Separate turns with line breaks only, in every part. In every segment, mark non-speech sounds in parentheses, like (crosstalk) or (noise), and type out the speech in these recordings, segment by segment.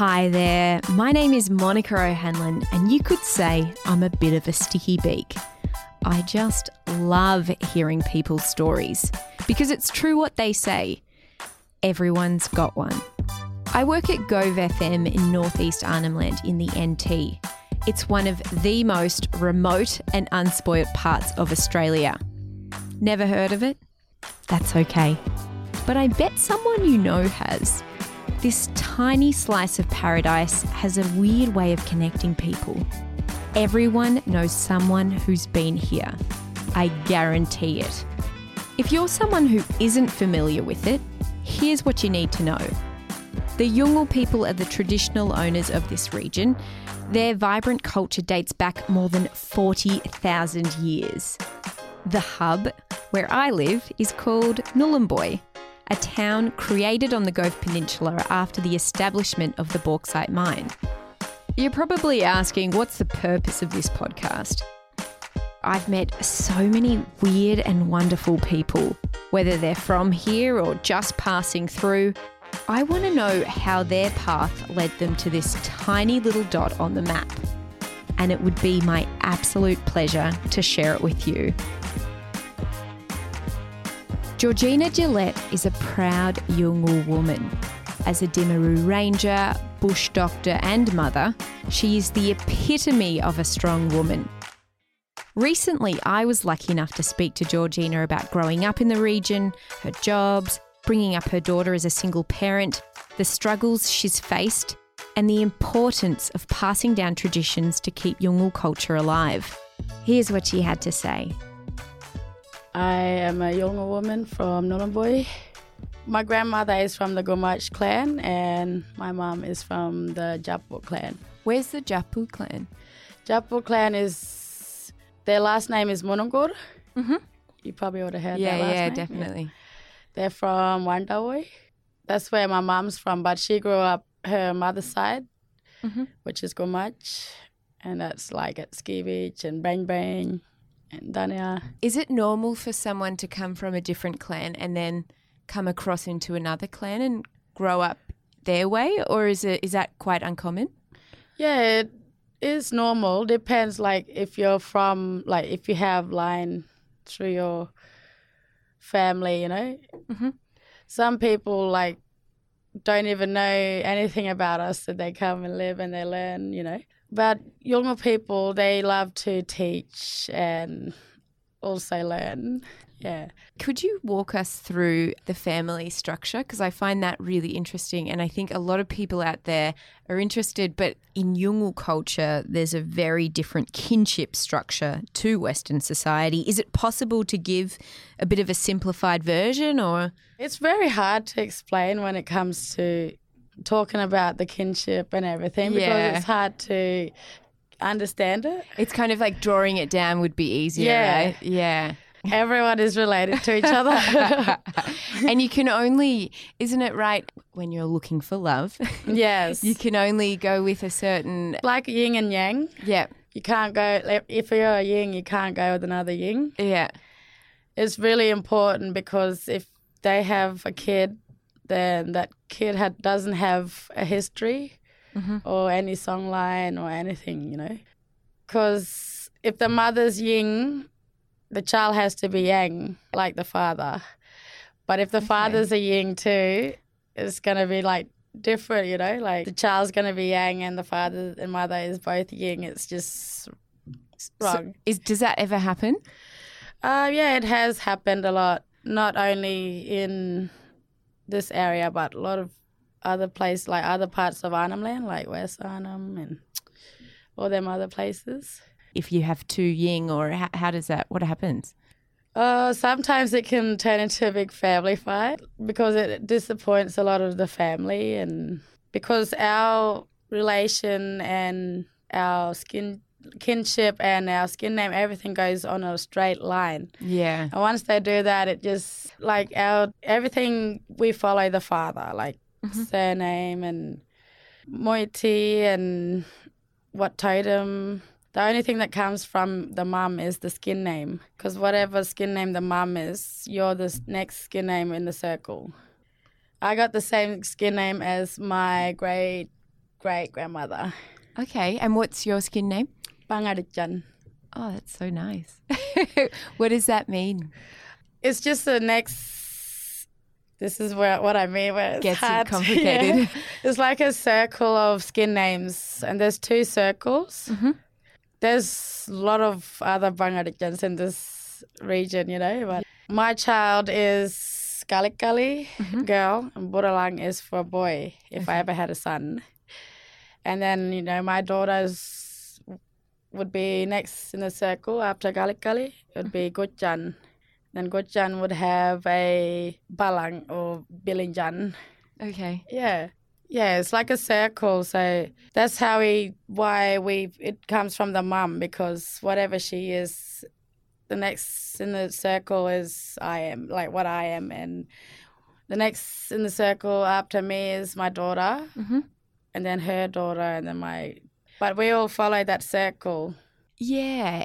Hi there, my name is Monica O'Hanlon, and you could say I'm a bit of a sticky beak. I just love hearing people's stories because it's true what they say everyone's got one. I work at Gove FM in northeast Arnhem Land in the NT. It's one of the most remote and unspoilt parts of Australia. Never heard of it? That's okay. But I bet someone you know has. This tiny slice of paradise has a weird way of connecting people. Everyone knows someone who's been here. I guarantee it. If you're someone who isn't familiar with it, here's what you need to know. The Yolngu people are the traditional owners of this region. Their vibrant culture dates back more than 40,000 years. The hub, where I live, is called Nhulunbuy, a town created on the Gove Peninsula after the establishment of the bauxite mine. You're probably asking, what's the purpose of this podcast? I've met so many weird and wonderful people, whether they're from here or just passing through. I want to know how their path led them to this tiny little dot on the map. And it would be my absolute pleasure to share it with you. Georgina Gillette is a proud Yolngu woman. As a Dhimurru ranger, bush doctor, and mother, she is the epitome of a strong woman. Recently, I was lucky enough to speak to Georgina about growing up in the region, her jobs, bringing up her daughter as a single parent, the struggles she's faced, and the importance of passing down traditions to keep Yolngu culture alive. Here's what she had to say.
I am a Yolngu woman from Nhulunbuy. My grandmother is from the Gumatj clan and my mom is from the Djapu clan.
Where's the Djapu clan?
Djapu clan is, their last name is Munungurr.
Mm-hmm.
You probably would have heard
Yeah,
that last name.
yeah,
name.
definitely.
They're from Wandawuy. That's where my mom's from, but she grew up her mother's side,
Mhm.
which is Gumatj. And that's like at Ski Beach and Bang Bang and Dania.
Is it normal for someone to come from a different clan and then come across into another clan and grow up their way, or is it is that quite uncommon?
Yeah, it is normal. Depends, like if you're from, like if you have line through your family, you know.
Mhm.
Some people like don't even know anything about us, so they come and live and they learn, you know. But younger people, they love to teach and also learn. Yeah.
Could you walk us through the family structure? Because I find that really interesting. And I think a lot of people out there are interested, but in Yolngu culture, there's a very different kinship structure to Western society. Is it possible to give a bit of a simplified version or?
It's very hard to explain when it comes to talking about the kinship and everything because
Yeah.
it's hard to understand it.
It's kind of like drawing it down would be easier,
Yeah.
right? Yeah. (laughs)
Everyone is related to each other. (laughs)
and you can only, isn't it right, when you're looking for love, (laughs)
yes.
you can only go with a certain,
like yin and yang.
yeah,
You can't go, if you're a yin, you can't go with another yin.
yeah.
It's really important because if they have a kid, then that kid had, doesn't have a history or any songline or anything, you know. Because if the mother's yin, the child has to be yang, like the father. But if the father's a yin too, it's going to be like different, you know. Like the child's going to be yang and the father and mother is both yin. It's just wrong.
Is, does that ever happen?
Uh, yeah, it has happened a lot. Not only in this area, but a lot of other places, like other parts of Arnhem Land, like West Arnhem and all them other places.
If you have two ying, or how, how does that? What happens?
Uh, sometimes it can turn into a big family fight because it disappoints a lot of the family, and because our relation and our skin kinship and our skin name, everything goes on a straight line.
Yeah.
And once they do that, it just like our everything we follow the father, like mm-hmm. surname and moiety and what totem. The only thing that comes from the mum is the skin name, because whatever skin name the mum is, you're the next skin name in the circle. I got the same skin name as my great great grandmother,
Okay. And what's your skin name?
Bangarichan.
Oh, that's so nice. (laughs) what does that mean?
It's just the next. This is where what I mean. Where it's
Gets
hard
complicated.
yeah. (laughs) It's like a circle of skin names, and there's two circles.
Mm-hmm.
There's a lot of other Bangaricans in this region, you know. But my child is Kalikali
Mm-hmm.
girl, and Buralang is for boy. If I ever had a son, and then you know my daughters would be next in the circle after Kalikali. It would be
Mm-hmm.
Then Gotjan would have a Balang or Bilinjan.
Okay.
Yeah. Yeah, it's like a circle. So that's how we, why we, it comes from the mum because whatever she is, the next in the circle is I am, like what I am. And the next in the circle after me is my daughter,
Mhm.
And then her daughter, and then my, but we all follow that circle.
Yeah.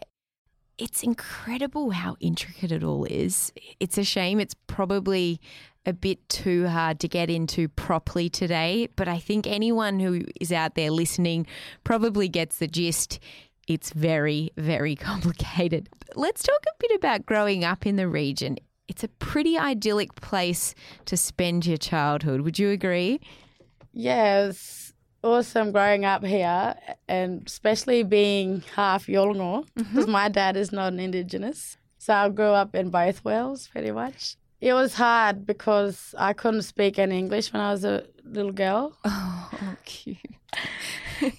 It's incredible how intricate it all is. It's a shame it's probably a bit too hard to get into properly today, but I think anyone who is out there listening probably gets the gist. It's very, very (laughs) complicated. Let's talk a bit about growing up in the region. It's a pretty idyllic place to spend your childhood. Would you agree?
It's awesome growing up here, and especially being half Yolngu, mm-hmm. because my dad is not an Indigenous. So I grew up in both worlds, pretty much. It was hard because I couldn't speak any English when I was a little girl. (laughs)
Oh, cute. (laughs)
so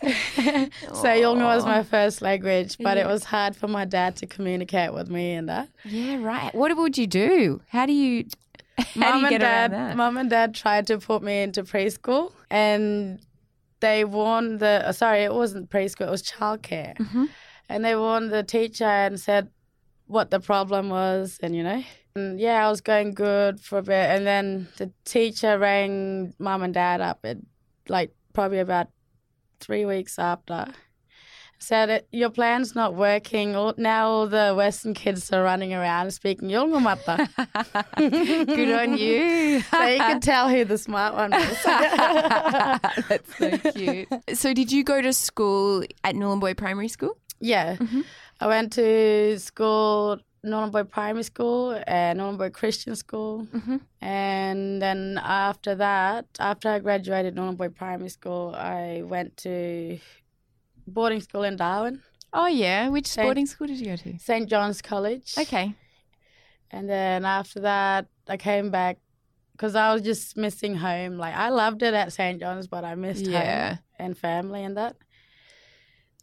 Yolngu was my first language, but it was hard for my dad to communicate with me and that.
Yeah, right. What would you do? How do you, (laughs) how you
and dad, mum and dad tried to put me into preschool, and they warned the. uh, Sorry, it wasn't preschool; it was childcare,
Mm-hmm.
and they warned the teacher and said what the problem was, and you know. And yeah, I was going good for a bit, and then the teacher rang mum and dad up at like probably about three weeks after. Said it, your plan's not working. All, now all the Western kids are running around speaking Yolngu mata. (laughs)
Good on you. (laughs)
so you could tell who the smart one was. (laughs)
That's so cute. So, did you go to school at Nhulunbuy Primary School?
yeah. Mm-hmm. I went to school, Nhulunbuy Primary School and Nhulunbuy Christian School. Mm-hmm. And then after that, after I graduated Nhulunbuy Primary School, I went to boarding school in Darwin,
Oh, yeah. Which
Thank-
sporting school did you go to?
St. John's College.
Okay.
And then after that, I came back because I was just missing home. Like, I loved it at St. John's, but I missed
Yeah.
home and family and that.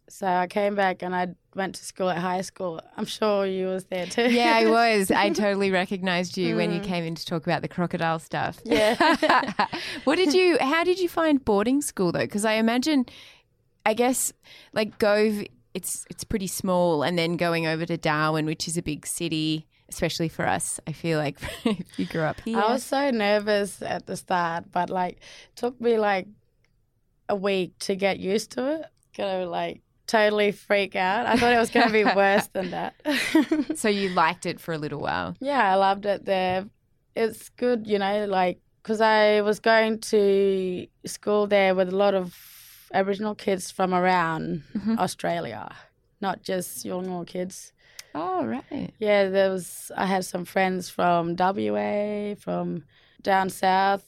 So I came back and I went to school at high school. I'm sure you was there too.
Yeah, I (laughs) was. I totally recognized you when you mm. came in to talk about the crocodile stuff.
Yeah. (laughs)
what did you, how did you find boarding school though? Because I imagine, I guess, like Gove, it's, it's pretty small. And then going over to Darwin, which is a big city, especially for us, I feel like (laughs) if you grew up here.
I was so nervous at the start, but like took me like a week to get used to it. Gonna like totally freak out. I thought it was gonna be (laughs) worse than that. (laughs)
so you liked it for a little while.
Yeah, I loved it there. It's good, you know, like because I was going to school there with a lot of Aboriginal kids from around mm-hmm. Australia, not just Yolngu kids.
Oh, right.
Yeah, there was. I had some friends from WA, from down south,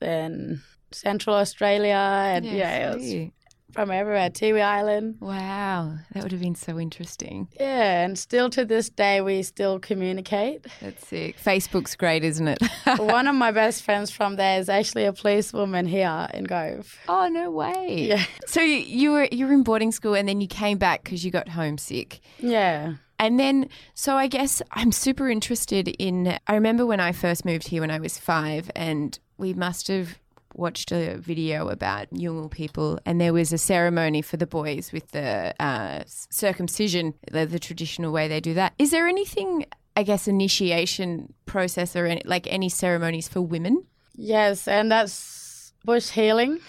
and Central Australia, and yeah, it was. From everywhere, Tiwi Island.
Wow, that would have been so interesting.
Yeah, and still to this day, we still communicate.
That's sick. Facebook's great, isn't it? (laughs)
One of my best friends from there is actually a policewoman here in Gove.
oh no way.
Yeah.
So you, you were you were in boarding school and then you came back because you got homesick.
Yeah.
And then, so I guess I'm super interested in. I remember when I first moved here when I was five, and we must have watched a video about Yolngu people, and there was a ceremony for the boys with the uh, circumcision, the, the traditional way they do that. Is there anything, I guess, initiation process or any, like any ceremonies for women?
Yes, and that's bush healing.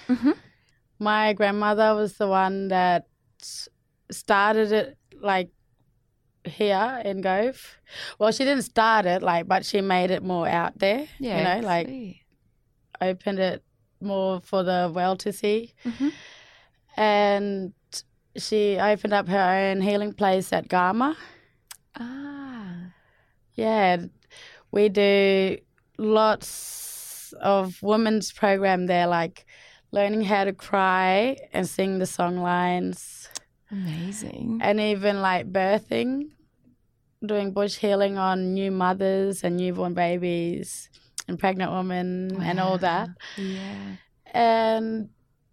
My grandmother was the one that started it, like here in Gove. Well, she didn't start it, like, but she made it more out there. you know, like
sweet.
opened it more for the world to see.
Mhm.
And she opened up her own healing place at Garma.
ah,
Yeah, we do lots of women's program there, like learning how to cry and sing the song lines,
amazing.
and even like birthing, doing bush healing on new mothers and newborn babies and pregnant women and all that,
Yeah.
and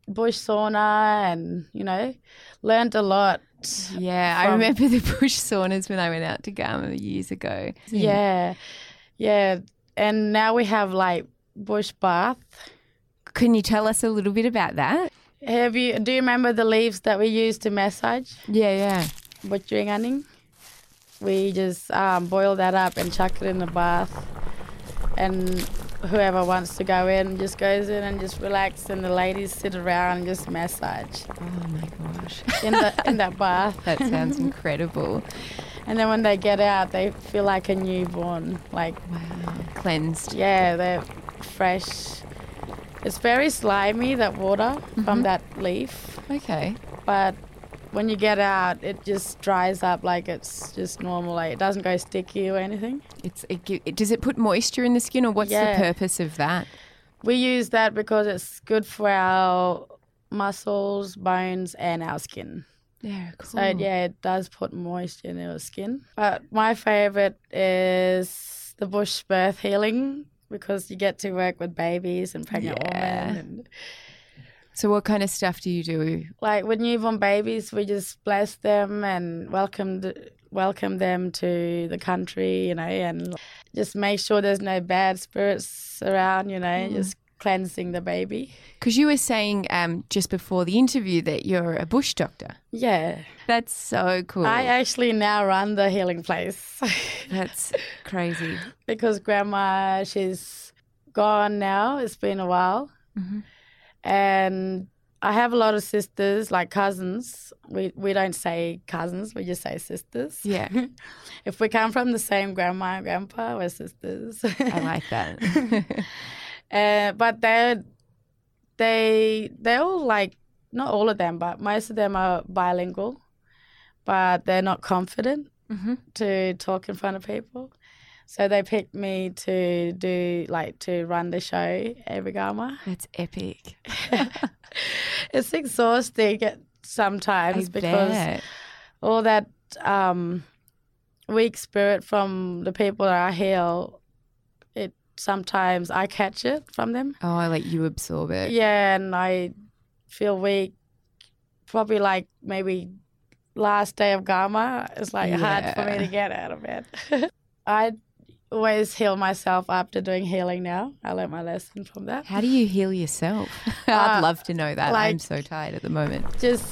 bush sauna, and you know, learned a lot.
Yeah, I remember the (laughs) bush saunas when I went out to Garma years ago.
Yeah, yeah, and now we have like bush bath.
Can you tell us a little bit about that?
Have you? Do you remember the leaves that we used to massage
Yeah, yeah.
butchering? We just um, boil that up and chuck it in the bath, and whoever wants to go in just goes in and just relax, and the ladies sit around and just massage
Oh my gosh.
in the in that bath. (laughs)
that sounds incredible.
And then when they get out, they feel like a newborn. Like
Wow. Cleansed.
yeah, they're fresh. It's very slimy that water from mm-hmm. that leaf.
Okay.
but when you get out, it just dries up like it's just normal. Like it doesn't go sticky or anything.
It's it, does it put moisture in the skin or what's
Yeah.
the purpose of that?
We use that because it's good for our muscles, bones, and our skin.
Yeah, cool.
So yeah, it does put moisture in our skin. But my favorite is the bush birth healing because you get to work with babies and pregnant
Yeah.
women. And
So what kind of stuff do you do?
like with newborn babies, we just bless them and welcome the, welcome them to the country, you know, and just make sure there's no bad spirits around, you know, just cleansing the baby.
Because you were saying um, just before the interview that you're a bush doctor.
Yeah,
That's so cool.
I actually now run the healing place (laughs)
That's crazy.
because grandma she's gone now. It's been a while,
Mhm.
And. I have a lot of sisters, like cousins. We we don't say cousins, we just say sisters.
Yeah, (laughs)
If we come from the same grandma and grandpa, we're sisters.
I like (laughs) that.
uh, but they they they're all like not all of them, but most of them are bilingual, but they're not confident
Mhm.
to talk in front of people. So they picked me to do like to run the show every Garma.
That's epic. (laughs)
it's exhausting sometimes
I
because
bet.
all that um, weak spirit from the people that I heal, it sometimes I catch it from them.
Oh, I let you absorb it.
Yeah, and I feel weak. Probably like maybe last day of Garma. It's like hard for me to get out of bed. (laughs) I always heal myself after doing healing now. I learned my lesson from that.
How do you heal yourself? (laughs) I'd
Uh,
love to know that. I'm so tired at the moment.
Just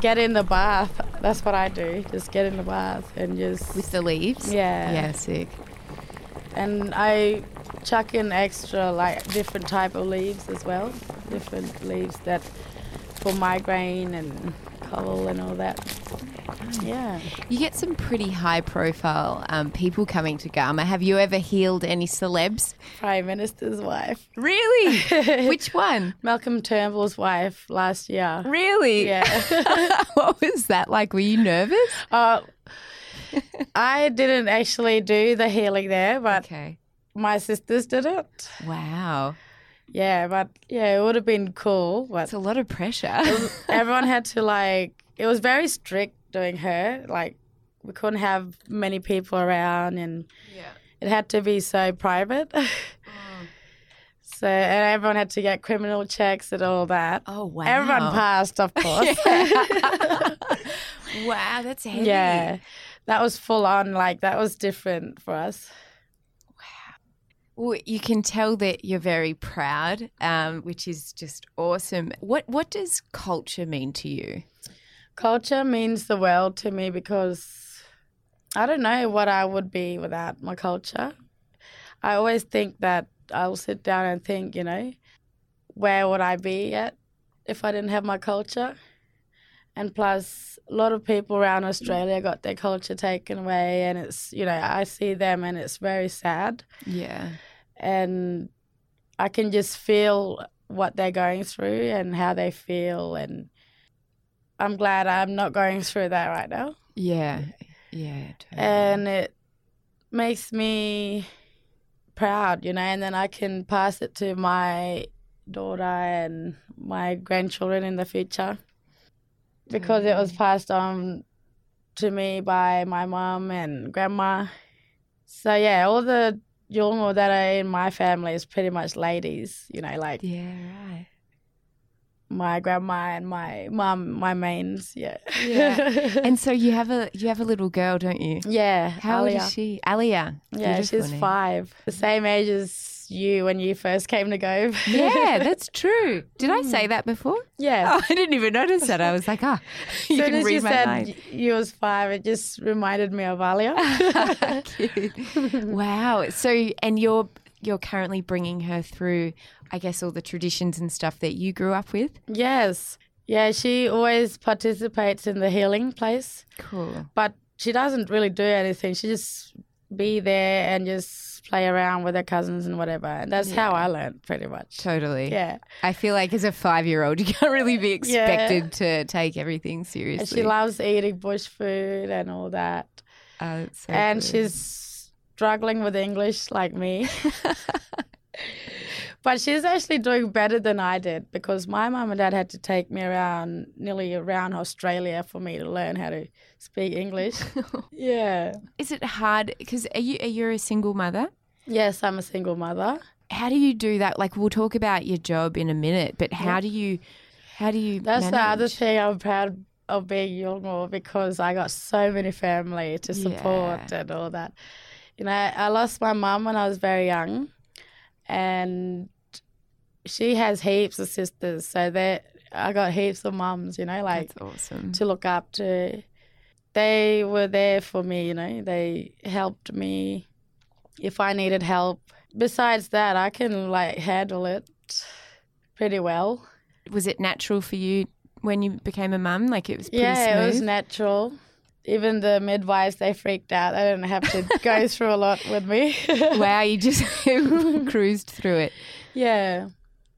get in the bath. That's what I do. Just get in the bath and just
With the leaves?
Yeah.
Yeah, sick.
and I chuck in extra like different type of leaves as well. Different leaves that for migraine and cold and all that. Yeah.
You get some pretty high profile um, people coming to Garma. Have you ever healed any celebs?
Prime Minister's wife.
Really? (laughs) Which one?
Malcolm Turnbull's wife last year.
Really?
Yeah. (laughs)
what was that like? Were you nervous?
uh, I didn't actually do the healing there, but
Okay.
my sisters did it.
Wow.
Yeah, but yeah, it would have been cool. But
It's a lot of pressure.
everyone had to like. It was very strict doing her. Like we couldn't have many people around, and
yeah.
it had to be so private. (laughs) So and everyone had to get criminal checks and all that.
Oh wow.
Everyone passed, of course. (laughs) (laughs)
wow, that's heavy.
yeah, that was full on. Like that was different for us. Wow.
Well, you can tell that you're very proud, um, which is just awesome. What what does culture mean to you?
Culture means the world to me because I don't know what I would be without my culture. I always think that I'll sit down and think, you know, where would I be at if I didn't have my culture? And plus, a lot of people around Australia got their culture taken away, and it's, you know, I see them and it's very sad.
Yeah.
And I can just feel what they're going through and how they feel. And I'm glad I'm not going through that right now.
Yeah. Yeah. Totally.
And it makes me proud, you know, and then I can pass it to my daughter and my grandchildren in the future because it was mm. passed on to me by my mom and grandma. So yeah, all the Yolngu that are in my family is pretty much ladies, you know, like
yeah, right.
My grandma and my mum, my mains, yeah.
Yeah. (laughs) And so you have a you have a little girl, don't you?
yeah.
How old is she? Alia.
Yeah,
Beautiful
she's
name.
five. The same age as you when you first came to Gove.
Yeah, (laughs) that's true. Did I say that before?
yeah.
Oh, I didn't even notice that. I was like, ah, (laughs) you
As soon
can
as
read
you
my
said
mind.
you was five, it just reminded me of Alia.
Cute. wow. So, and you're you're currently bringing her through, I guess, all the traditions and stuff that you grew up with.
yes. Yeah, she always participates in the healing place,
Cool.
but she doesn't really do anything. She just be there and just play around with her cousins and whatever. And that's how I learned pretty much.
Totally.
Yeah.
I feel like as a five year old, you (laughs) can't really be expected to take everything seriously.
And she loves eating bush food and all that.
Oh, so
and
good.
she's struggling with English like me. (laughs) but she's actually doing better than I did because my mum and dad had to take me around nearly around Australia for me to learn how to speak English. (laughs) yeah.
Is it hard? Because are you are you a single mother?
Yes, I'm a single mother.
How do you do that? Like we'll talk about your job in a minute, but how do you how do you
That's the other thing I'm proud of being Yolngu because I got so many family to support
Yeah.
and all that. You know, I lost my mum when I was very young, and she has heaps of sisters. So that I got heaps of mums. You know, like
awesome.
to look up to. They were there for me. You know, they helped me if I needed help. Besides that, I can like handle it pretty well.
Was it natural for you when you became a mum? Like it was pretty
yeah, it was natural. Even the midwives, they freaked out. They didn't have to (laughs) go through a lot with me. (laughs)
wow, you just (laughs) cruised through it.
Yeah.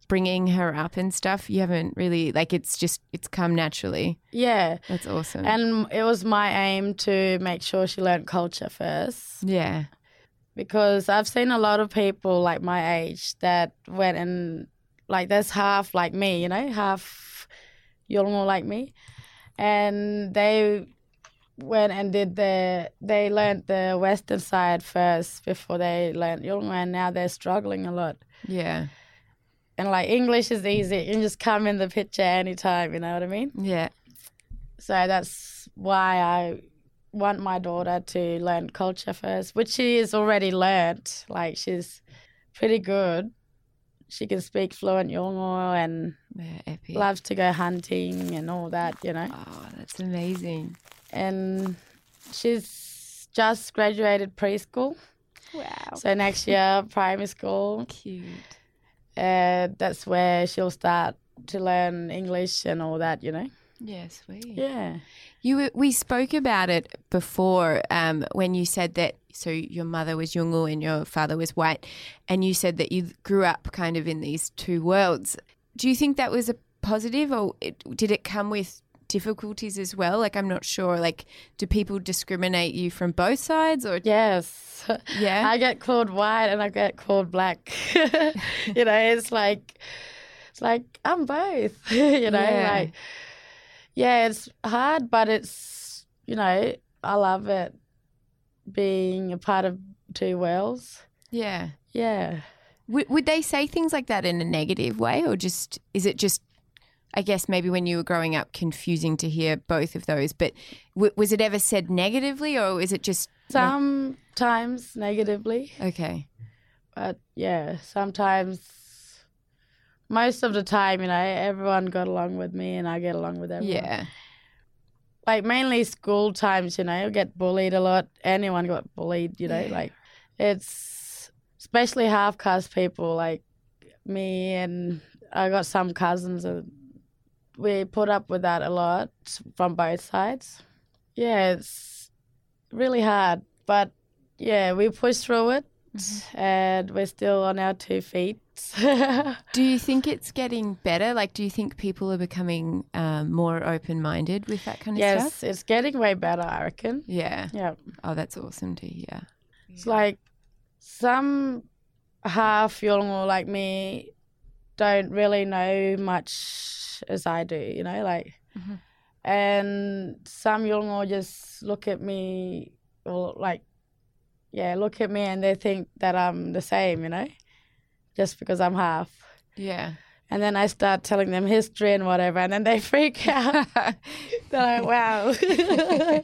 Bringing her up and stuff, you haven't really, like, it's just, it's come naturally.
Yeah.
That's awesome.
And it was my aim to make sure she learned culture first
yeah.
because I've seen a lot of people like my age that went and, like, there's half like me, you know, half Yolngu like me. And they went and did the, they learned the Western side first before they learned Yolngu, and now they're struggling a lot.
Yeah.
And like English is easy. You can just come in the picture anytime, you know what I mean?
Yeah.
So that's why I want my daughter to learn culture first, which she has already learned. Like she's pretty good. She can speak fluent Yolngu and
Yeah,
loves to go hunting and all that, you know.
Oh, that's amazing.
And she's just graduated preschool.
Wow.
So next year, primary school.
Cute.
And that's where she'll start to learn English and all that, you know.
Yeah, sweet.
Yeah.
You we spoke about it before um, when you said that. So your mother was Yolngu and your father was white, and you said that you grew up kind of in these two worlds. Do you think that was a positive, or it, did it come with difficulties as well? Like, I'm not sure. Like, do people discriminate you from both sides, or
Yes.
Yeah? (laughs)
I get called white and I get called black. (laughs) you know, it's like it's like I'm both. (laughs) you know,
Yeah.
like yeah, it's hard, but it's you know, I love it being a part of two worlds.
yeah?
Yeah.
Would, would they say things like that in a negative way, or just is it just? I guess maybe when you were growing up, confusing to hear both of those. But w- was it ever said negatively, or is it just
Sometimes negatively,
okay?
but yeah, sometimes most of the time, you know, everyone got along with me and I get along with everyone.
Yeah,
like mainly school times, you know, get bullied a lot. Anyone got bullied, you know,
Yeah.
like it's especially half caste people like me and I got some cousins and we put up with that a lot from both sides. Yeah, it's really hard, but yeah, we push through it and we're still on our two feet. (laughs)
Do you think it's getting better? Like, do you think people are becoming um, more open minded with that kind of
yes,
stuff?
Yes, it's getting way better, I reckon.
Yeah.
Yeah.
Oh, that's awesome to hear.
It's like some half Yolngu like me don't really know much as I do, you know, like,
Mhm.
and some Yolngu just look at me, or like, yeah, look at me and they think that I'm the same, you know, just because I'm half.
Yeah.
And then I start telling them history and whatever, and then they (laughs) freak out. (laughs) They're like, wow. (laughs)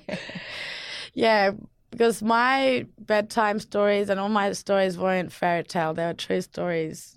yeah, because my bedtime stories and all my stories weren't fairy tale. They were true stories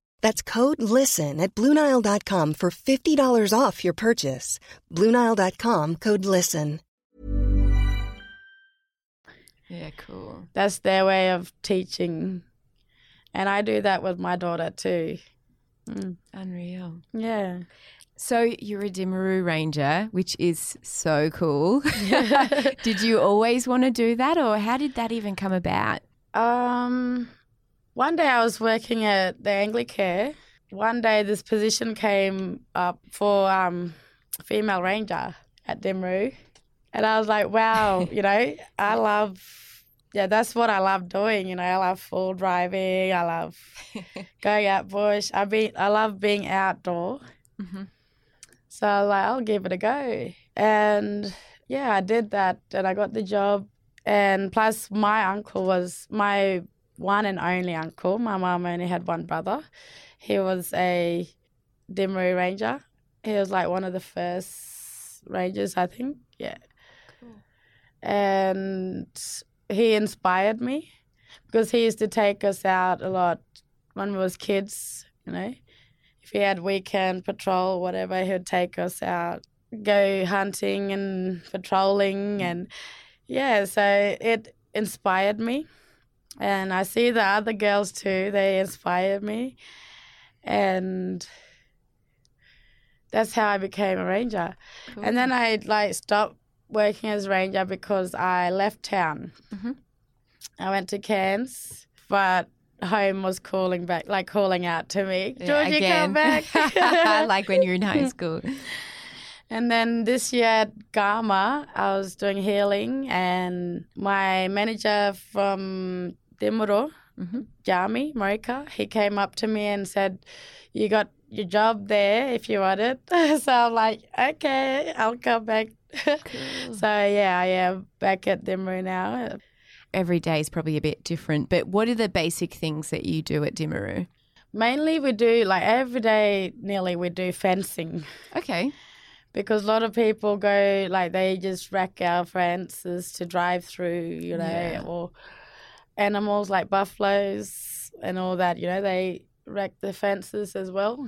That's code LISTEN at Bluenile.com for $50 off your purchase. Bluenile.com code LISTEN.
Yeah, cool.
That's their way of teaching. And I do that with my daughter too. Mm.
Unreal.
Yeah.
So you're a Dhimurru Ranger, which is so cool. (laughs) (laughs) did you always want to do that, or how did that even come about?
Um, one day I was working at the Anglicare. One day this position came up for um, female ranger at Dhimurru. And I was like, wow, (laughs) you know, I love, yeah, that's what I love doing. You know, I love full driving. I love (laughs) going out bush. I be, I love being outdoor.
Mhm.
So I was like, I'll give it a go. And yeah, I did that and I got the job. And plus, my uncle was my one and only uncle. My mum only had one brother. He was a Dhimurru Ranger. He was like one of the first Rangers, I think. Yeah. And he inspired me because he used to take us out a lot when we was kids, you know. If he had weekend patrol, whatever, he would take us out, go hunting and patrolling and yeah, so it inspired me. And I see the other girls too, they inspired me. And that's how I became a ranger. And then I like stopped working as ranger because I left town.
Mhm.
I went to Cairns, but home was calling back, like calling out to me, Georgie, come back. (laughs)
like when you're in high (laughs) school.
And then this year at Garma, I was doing healing, and my manager from Dhimurru,
Mhm.
Jami Marika, he came up to me and said, You got your job there if you want it. (laughs) so I'm like, Okay, I'll come back. (laughs) so yeah, I am back at Dhimurru now.
Every day is probably a bit different, but what are the basic things that you do at Dhimurru?
Mainly, we do like every day, nearly, we do fencing.
Okay.
because a lot of people go like they just wreck our fences to drive through, you know,
Yeah.
or animals like buffaloes and all that, you know, they wreck the fences as well.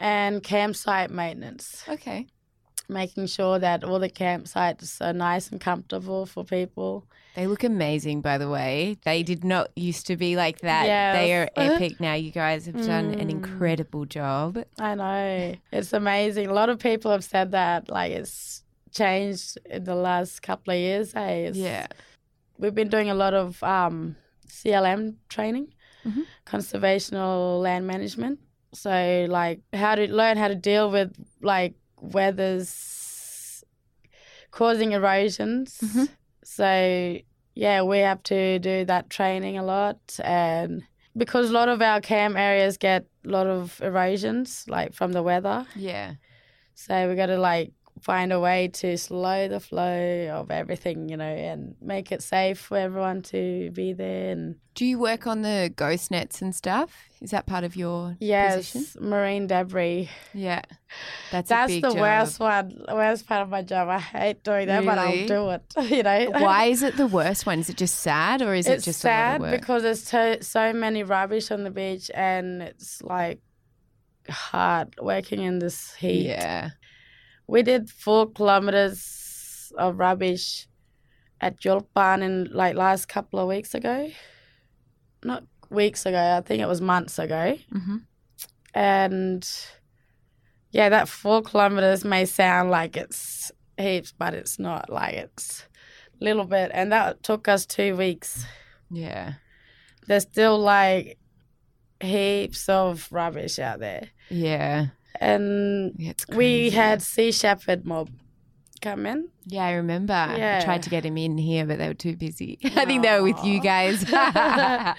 And campsite maintenance.
Okay.
making sure that all the campsites are nice and comfortable for people.
They look amazing, by the way. They did not used to be like that.
Yes.
They are (laughs) epic now. You guys have done
Mm.
an incredible job.
I know. It's amazing. A lot of people have said that, like, it's changed in the last couple of years. Hey, it's,
Yeah.
We've been doing a lot of um, CLM training,
Mhm.
conservational land management. So, like, how to learn how to deal with, like, weather's causing erosions.
Mhm.
So, yeah, we have to do that training a lot. And because a lot of our camp areas get a lot of erosions, like from the weather.
Yeah.
So we got to like find a way to slow the flow of everything, you know, and make it safe for everyone to be there. And
Do you work on the ghost nets and stuff? Is that part of your
yes,
position?
marine debris.
Yeah. That's
That's the
job.
worst one, worst part of my job. I hate doing that, but I'll do it. (laughs) You know,
Why is it the worst one? Is it just sad or is
it's
it just
sad
a lot of work?
because there's so, so many rubbish on the beach, and it's like hard working in this heat.
yeah.
We did four kilometers of rubbish at Djulpan in like last couple of weeks ago. Not weeks ago, I think it was months ago.
hmm
And yeah, that four kilometers may sound like it's heaps, but it's not. Like it's a little bit. And that took us two weeks.
Yeah.
There's still like heaps of rubbish out there.
Yeah.
And
Yeah,
we had Sea Shepherd mob come in.
Yeah, I remember. I tried to get him in here, but they were too busy. (laughs) I think they were with you guys. (laughs) (laughs)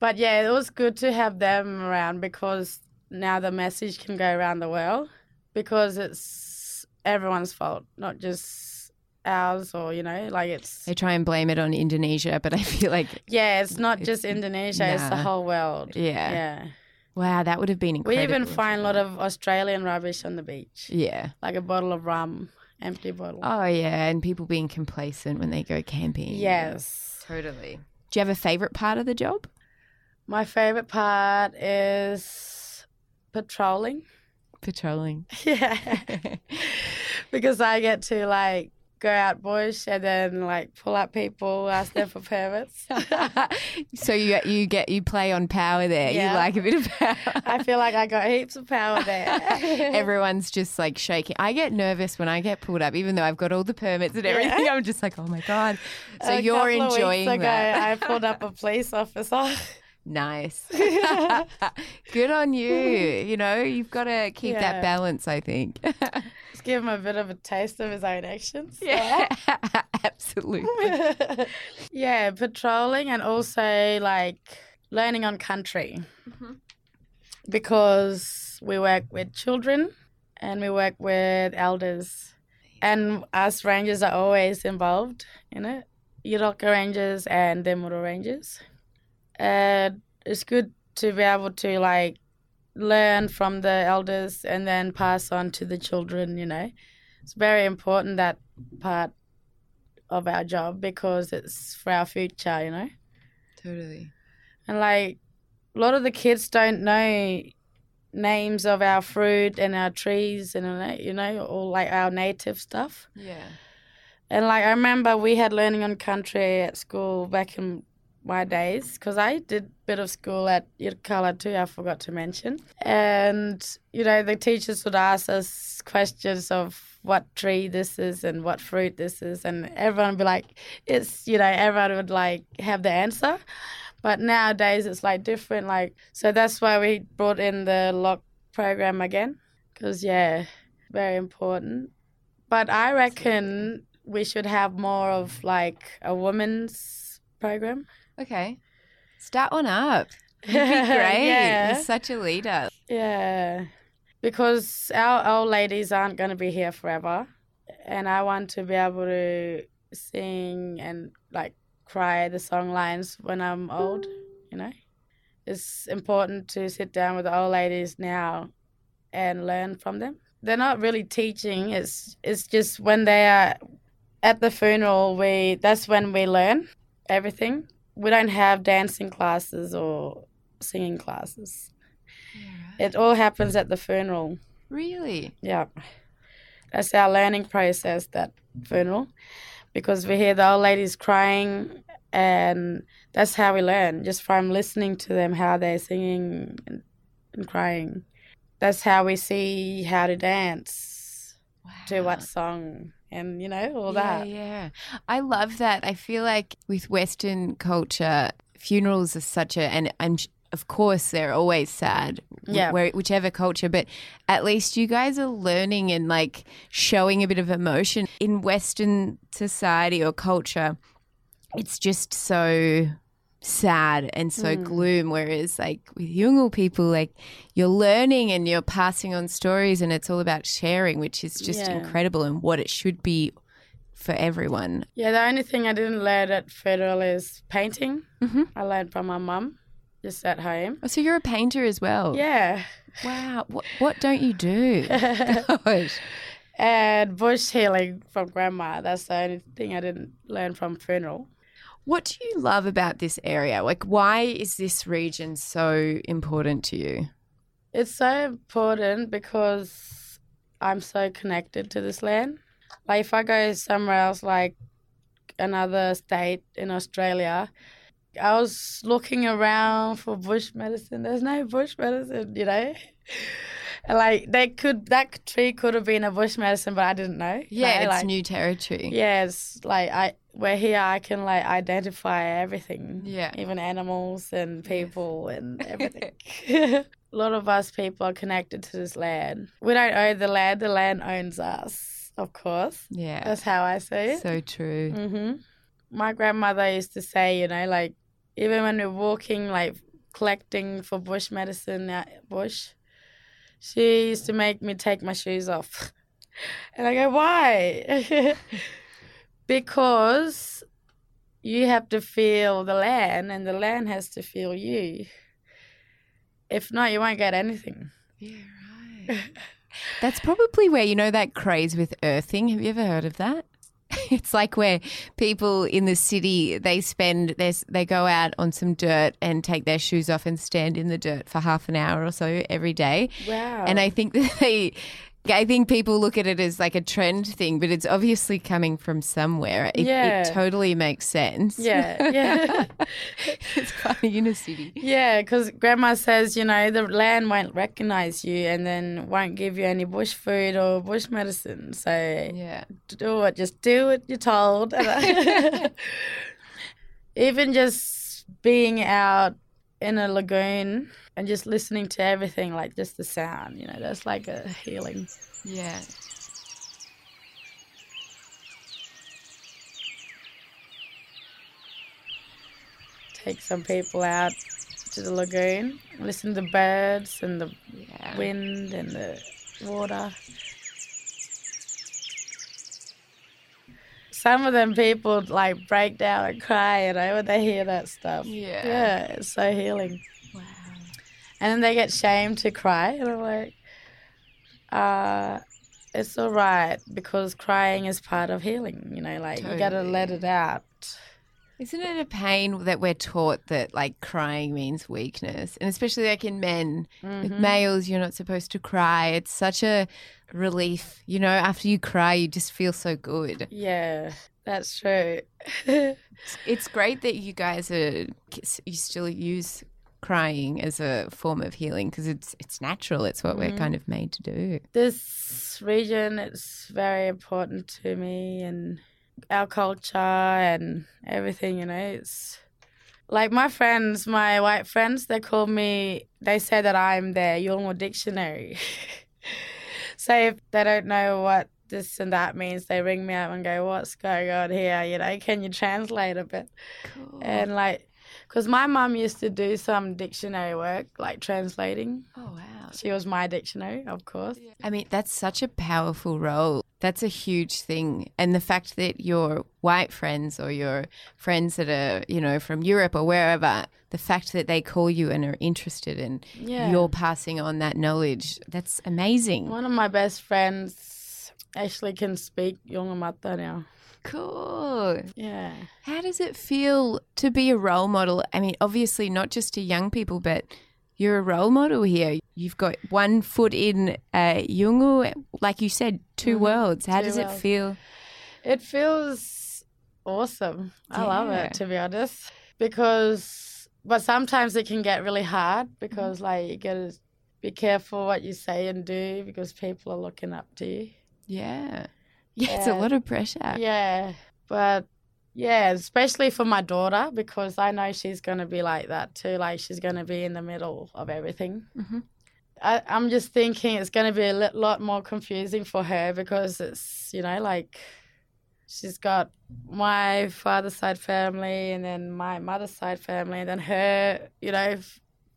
But yeah, it was good to have them around because now the message can go around the world because it's everyone's fault, not just ours or, you know, like it's.
they try and blame it on Indonesia, but I feel like,
Yeah, it's not
It's-
just Indonesia, it's the whole world.
yeah.
Yeah.
Wow, that would have been incredible.
We even find a lot of Australian rubbish on the beach,
Yeah.
like a bottle of rum, empty bottle.
Oh, yeah. And people being complacent when they go camping.
yes.
Totally. Do you have a favorite part of the job?
My favorite part is patrolling.
Patrolling. (laughs)
Yeah. (laughs) because I get to like go out bush and then like pull up people, ask them for permits. (laughs)
so you you get you play on power there.
Yeah.
You like a bit of power.
I feel like I got heaps of power there. (laughs)
Everyone's just like shaking. I get nervous when I get pulled up, even though I've got all the permits and everything. I'm just like, oh my god. So
A
you're
couple of weeks
enjoying
ago,
that.
I pulled up a police officer. (laughs)
Nice. Good on you. You know, you've got to keep
Yeah.
that balance. I think.
Give him a bit of a taste of his own actions.
yeah, (laughs) absolutely. (laughs)
yeah, patrolling and also like learning on country mm-hmm. because we work with children and we work with elders, and us rangers are always involved in it. Yirralka Rangers and Dhimurru Rangers. And it's good to be able to like learn from the elders and then pass on to the children, you know. It's very important that part of our job because it's for our future, you know.
Totally.
And like a lot of the kids don't know names of our fruit and our trees and you know all like our native stuff.
Yeah.
And like I remember we had learning on country at school back in my days because I did a bit of school at Yirrkala too. I forgot to mention. And you know the teachers would ask us questions of what tree this is and what fruit this is, and everyone would be like, "It's you know." Everyone would like have the answer. But nowadays it's like different. Like so that's why we brought in the lock program again because yeah, very important. But I reckon we should have more of like a women's program.
Okay. Start one up. You'd be (laughs) great.
yeah.
You're such a leader.
yeah. Because our old ladies aren't going to be here forever. And I want to be able to sing and like cry the song lines when I'm old, you know? It's important to sit down with the old ladies now and learn from them. They're not really teaching, it's it's just when they are at the funeral we that's when we learn everything. We don't have dancing classes or singing classes. It all happens at the funeral.
Really?
Yeah. That's our learning process, that funeral, because we hear the old ladies crying, and that's how we learn, just from listening to them, how they're singing and, and crying. That's how we see how to dance, to what song, and you know, all
yeah,
that.
Yeah, I love that. I feel like with Western culture, funerals are such a, and I'm of course they're always sad
Yeah.
where, whichever culture but at least you guys are learning and like showing a bit of emotion in western society or culture it's just so sad and so gloom whereas like with Yolngu people like you're learning and you're passing on stories and it's all about sharing which is just
Yeah.
incredible and what it should be for everyone
Yeah, the only thing I didn't learn at Federal is painting.
Mhm.
I learned from my mum, just at home.
oh, so you're a painter as well
Yeah.
wow what, what don't you do (laughs) (laughs) Gosh.
and bush healing from grandma. That's the only thing I didn't learn from funeral.
What do you love about this area? Like, why is this region so important to you?
It's so important because I'm so connected to this land. Like if I go somewhere else, like another state in Australia, I was looking around for bush medicine. There's no bush medicine, you know. (laughs) Like they could, that tree could have been a bush medicine, but I didn't know.
Yeah,
Like-
it's
like,
new territory.
Yes, like I, we're here. I can like identify everything.
Yeah.
even animals and people and (laughs) everything. (laughs) a lot of us people are connected to this land. We don't own the land; the land owns us. Of course,
Yeah.
that's how I see it.
so true.
hmm My grandmother used to say, you know, like even when we're walking, like collecting for bush medicine out bush, she used to make me take my shoes off. (laughs) And I go, why? (laughs) because you have to feel the land and the land has to feel you. If not, you won't get anything.
Yeah, (laughs) right. That's probably where you know that craze with earthing. Have you ever heard of that? (laughs) It's like where people in the city they spend they they go out on some dirt and take their shoes off and stand in the dirt for half an hour or so every day.
Wow.
And I think (laughs) that they, I think people look at it as like a trend thing, but it's obviously coming from somewhere. It,
Yeah.
it totally makes sense.
Yeah, yeah. (laughs)
it's in a city.
Yeah, because grandma says, you know, the land won't recognize you and then won't give you any bush food or bush medicine. So
Yeah.
do it, just do what you're told. (laughs) (laughs) Even just being out in a lagoon and just listening to everything, like just the sound, you know, that's like a healing.
Yeah.
Take some people out to the lagoon, listen to the birds and the
Yeah.
wind and the water. Some of them people like break down and cry, you know, when they hear that stuff.
Yeah.
Yeah, it's so healing.
Wow.
And then they get shamed to cry, and I'm like, uh, it's all right because crying is part of healing, you know, like you gotta let it out.
Isn't it a pain that we're taught that like crying means weakness? And especially like in men, with mm-hmm. males, you're not supposed to cry. It's such a relief. You know, after you cry, you just feel so good.
Yeah, that's true. (laughs)
It's great that you guys are, you still use crying as a form of healing because it's it's natural. It's what we're mm-hmm. kind of made to do.
this region it's very important to me and our culture and everything you know it's like my friends my white friends they call me they say that i'm their Yolngu dictionary (laughs) so if they don't know what this and that means they ring me up and go what's going on here you know can you translate a bit Cool. and like because my mum used to do some dictionary work like translating
Oh wow.
she was my dictionary of course
I mean, that's such a powerful role. That's a huge thing. And the fact that your white friends or your friends that are, you know, from Europe or wherever, the fact that they call you and are interested and
Yeah.
you're passing on that knowledge, that's amazing.
One of my best friends actually can speak Yolngu Matha now.
Cool.
Yeah.
How does it feel to be a role model? I mean, obviously, not just to young people, but you're a role model here. You've got one foot in uh, Yolngu, like you said, 2 worlds. How
Mm-hmm. Two
does it feel?
It feels awesome. I love it to be honest. Because but sometimes it can get really hard because like you gotta be careful what you say and do because people are looking up to you.
Yeah. Yeah, (laughs) it's a lot of pressure.
Yeah. But yeah, especially for my daughter because I know she's gonna be like that too. Like she's gonna be in the middle of everything.
Mhm.
I, I'm just thinking it's gonna be a lot more confusing for her because it's you know like she's got my father's side family and then my mother's side family and then her you know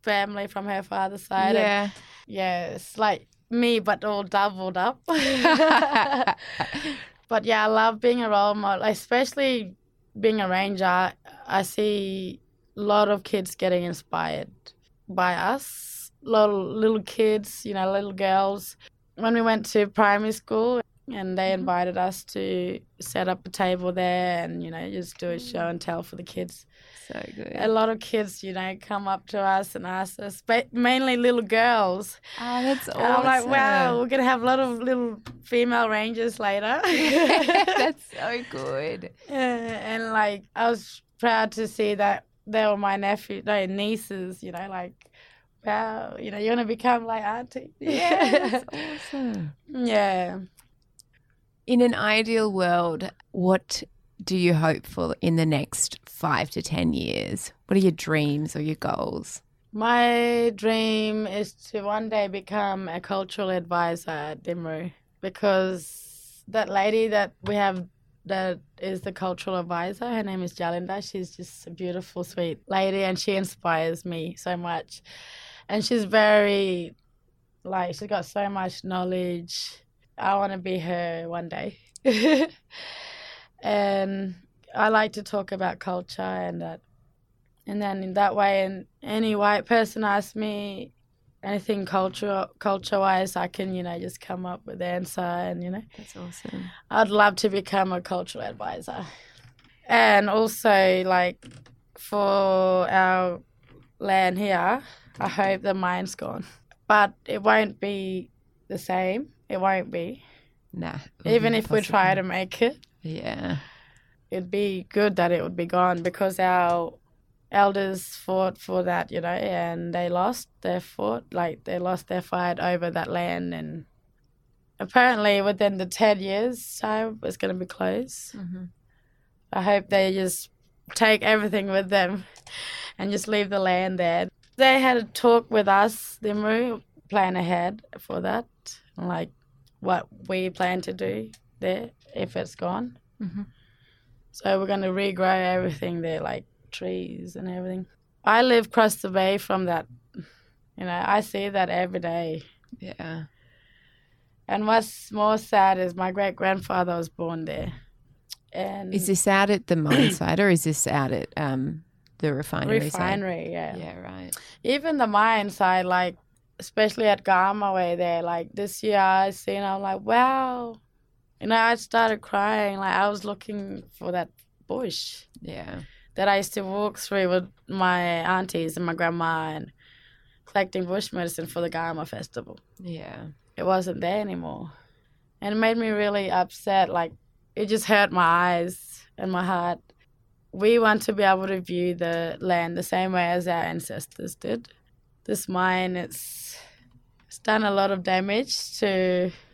family from her father's side. and
Yeah.
yeah, it's like me, but all doubled up. (laughs) (laughs) but yeah, I love being a role model, especially being a ranger. I see a lot of kids getting inspired by us, little little kids, you know, little girls. When we went to primary school, and they mm-hmm. invited us to set up a table there, and you know, just do a mm. show and tell for the kids
So good.
a lot of kids, you know, come up to us and ask us, but mainly little girls.
Oh, that's awesome.
And I'm like, wow, we're gonna have a lot of little female rangers later. (laughs)
that's so good. (laughs)
Yeah, and like, I was proud to see that they were my nephew, no nieces. You know, like, wow, you know, you're gonna become like auntie. (laughs)
Yeah, that's awesome.
yeah.
In an ideal world, what do you hope for in the next five to 10 years? What are your dreams or your goals?
My dream is to one day become a cultural advisor at Dhimurru because that lady that we have that is the cultural advisor, her name is Jalinda. She's just a beautiful, sweet lady and she inspires me so much. And she's very, like, she's got so much knowledge. I want to be her one day. and (laughs) um, I like to talk about culture and that and then in that way and any white person asks me anything culture culture wise i can you know just come up with the answer and you know
That's awesome.
i'd love to become a cultural advisor and also like for our land here i hope the mine's gone but it won't be the same it won't be
Nah.
even if we try to make it
Yeah.
it'd be good that it would be gone because our elders fought for that, you know, and they lost their fought, like they lost their fight over that land, and apparently within the ten years time it's going to be closed.
Mhm.
I hope they just take everything with them and just leave the land there. They had a talk with us, the Mu, plan ahead for that, like what we plan to do there if it's gone.
Mhm.
So we're going to regrow everything there, like trees and everything. I live across the bay from that. You know, I see that every day.
Yeah.
And what's more sad is my great grandfather was born there. And
Is this out at the mine (coughs) site or is this out at um, the refinery
refinery, yeah.
Yeah, right.
Even the mine side, like especially at Garma way there, like this year I seen I'm like, wow. You know, I started crying, like I was looking for that bush.
Yeah.
that I used to walk through with my aunties and my grandma and collecting bush medicine for the Garma festival.
Yeah.
It wasn't there anymore. And it made me really upset. Like, it just hurt my eyes and my heart. We want to be able to view the land the same way as our ancestors did. This mine, it's, it's done a lot of damage to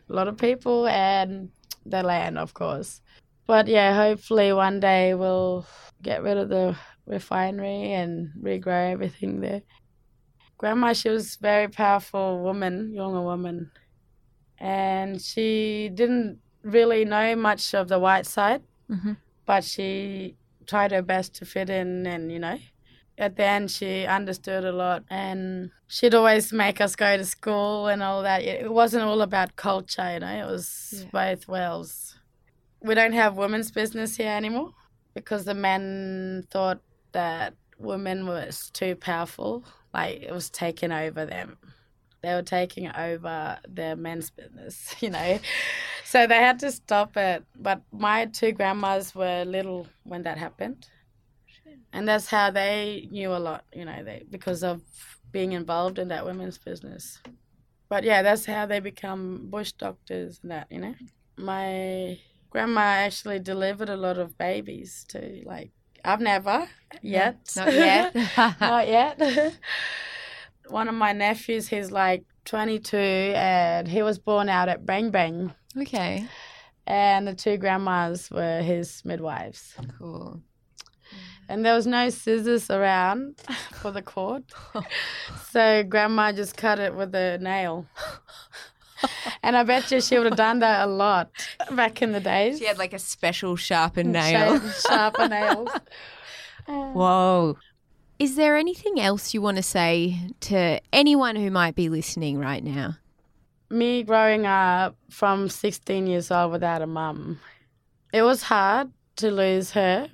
a lot of people and the land, of course. But yeah, hopefully one day we'll get rid of the refinery and regrow everything there. Grandma, she was a very powerful woman, younger woman, and she didn't really know much of the white side,
Mhm.
but she tried her best to fit in, and you know, at the end she understood a lot, and she'd always make us go to school and all that. It wasn't all about culture, you know, it was
Yeah.
both worlds. We don't have women's business here anymore because the men thought that women was too powerful, like it was taking over them. They were taking over their men's business, (laughs) you know. So they had to stop it. But my two grandmas were little when that happened. And that's how they knew a lot, you know, they because of being involved in that women's business. But yeah, that's how they become bush doctors and that, you know. My grandma actually delivered a lot of babies too. Like I've never yet.
Not yet. (laughs)
Not yet. (laughs) One of my nephews, he's like 22 and he was born out at Bang Bang.
okay.
And the two grandmas were his midwives.
Cool.
And there was no scissors around (laughs) for the cord. (laughs) so grandma just cut it with a nail. (laughs) and I bet you she would have done that a lot back in the days.
She had like a special sharpened nail.
Sharper nails.
Whoa. Is there anything else you want to say to anyone who might be listening right now?
Me growing up from 16 years old without a mum, it was hard to lose her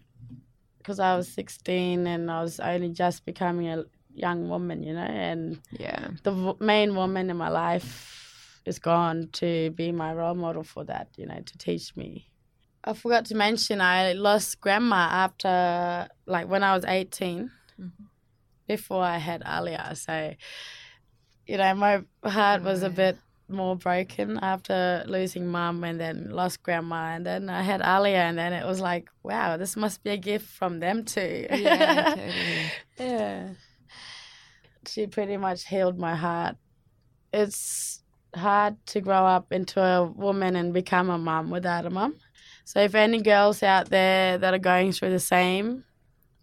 because I was 16 and I was only just becoming a young woman, you know, and
Yeah.
the w- main woman in my life is gone to be my role model for that, you know, to teach me. I forgot to mention I lost grandma after, like, when I was 18, mm-hmm. before I had Alia. So, you know, my heart was a bit more broken after losing mum and then lost grandma and then I had Alia and then it was like, wow, this must be a gift from them too.
Yeah, (laughs) totally.
Yeah. She pretty much healed my heart. It's hard to grow up into a woman and become a mum without a mum. So if any girls out there that are going through the same,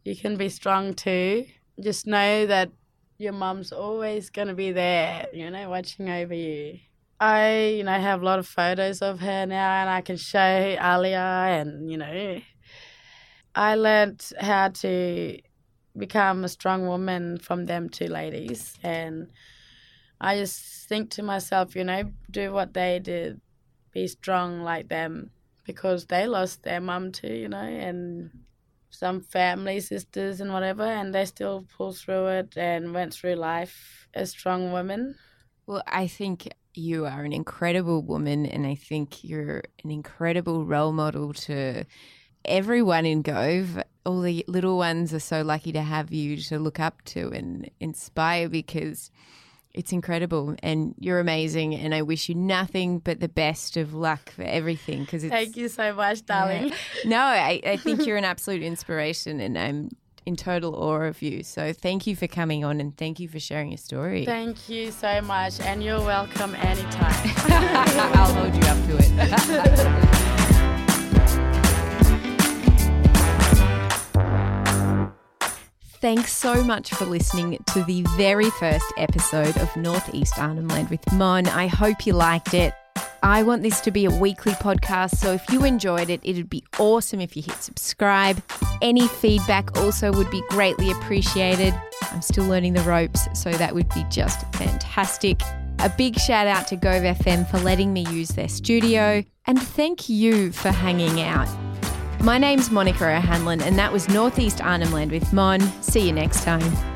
you can be strong too. Just know that your mum's always going to be there, you know, watching over you. I, you know, have a lot of photos of her now and I can show Alia and, you know, I learned how to become a strong woman from them two ladies and I just think to myself, you know, do what they did, be strong like them because they lost their mum too, you know, and some family sisters and whatever, and they still pull through it and went through life as strong women.
Well, I think you are an incredible woman, and I think you're an incredible role model to everyone in Gove. All the little ones are so lucky to have you to look up to and inspire because it's incredible and you're amazing. And I wish you nothing but the best of luck for everything because it's.
Thank you so much, darling.
No, I, I think you're an absolute inspiration, and I'm in total awe of you. So thank you for coming on and thank you for sharing your story.
Thank you so much, and you're welcome anytime. (laughs) (laughs)
I'll hold you up to it. (laughs) Thanks so much for listening to the very first episode of Northeast Arnhem Land with Mon. I hope you liked it. I want this to be a weekly podcast, so if you enjoyed it, it'd be awesome if you hit subscribe. Any feedback also would be greatly appreciated. I'm still learning the ropes, so that would be just fantastic. A big shout out to Gove FM for letting me use their studio, and thank you for hanging out. My name's Monica O'Hanlon, and that was Northeast Arnhem Land with Mon. See you next time.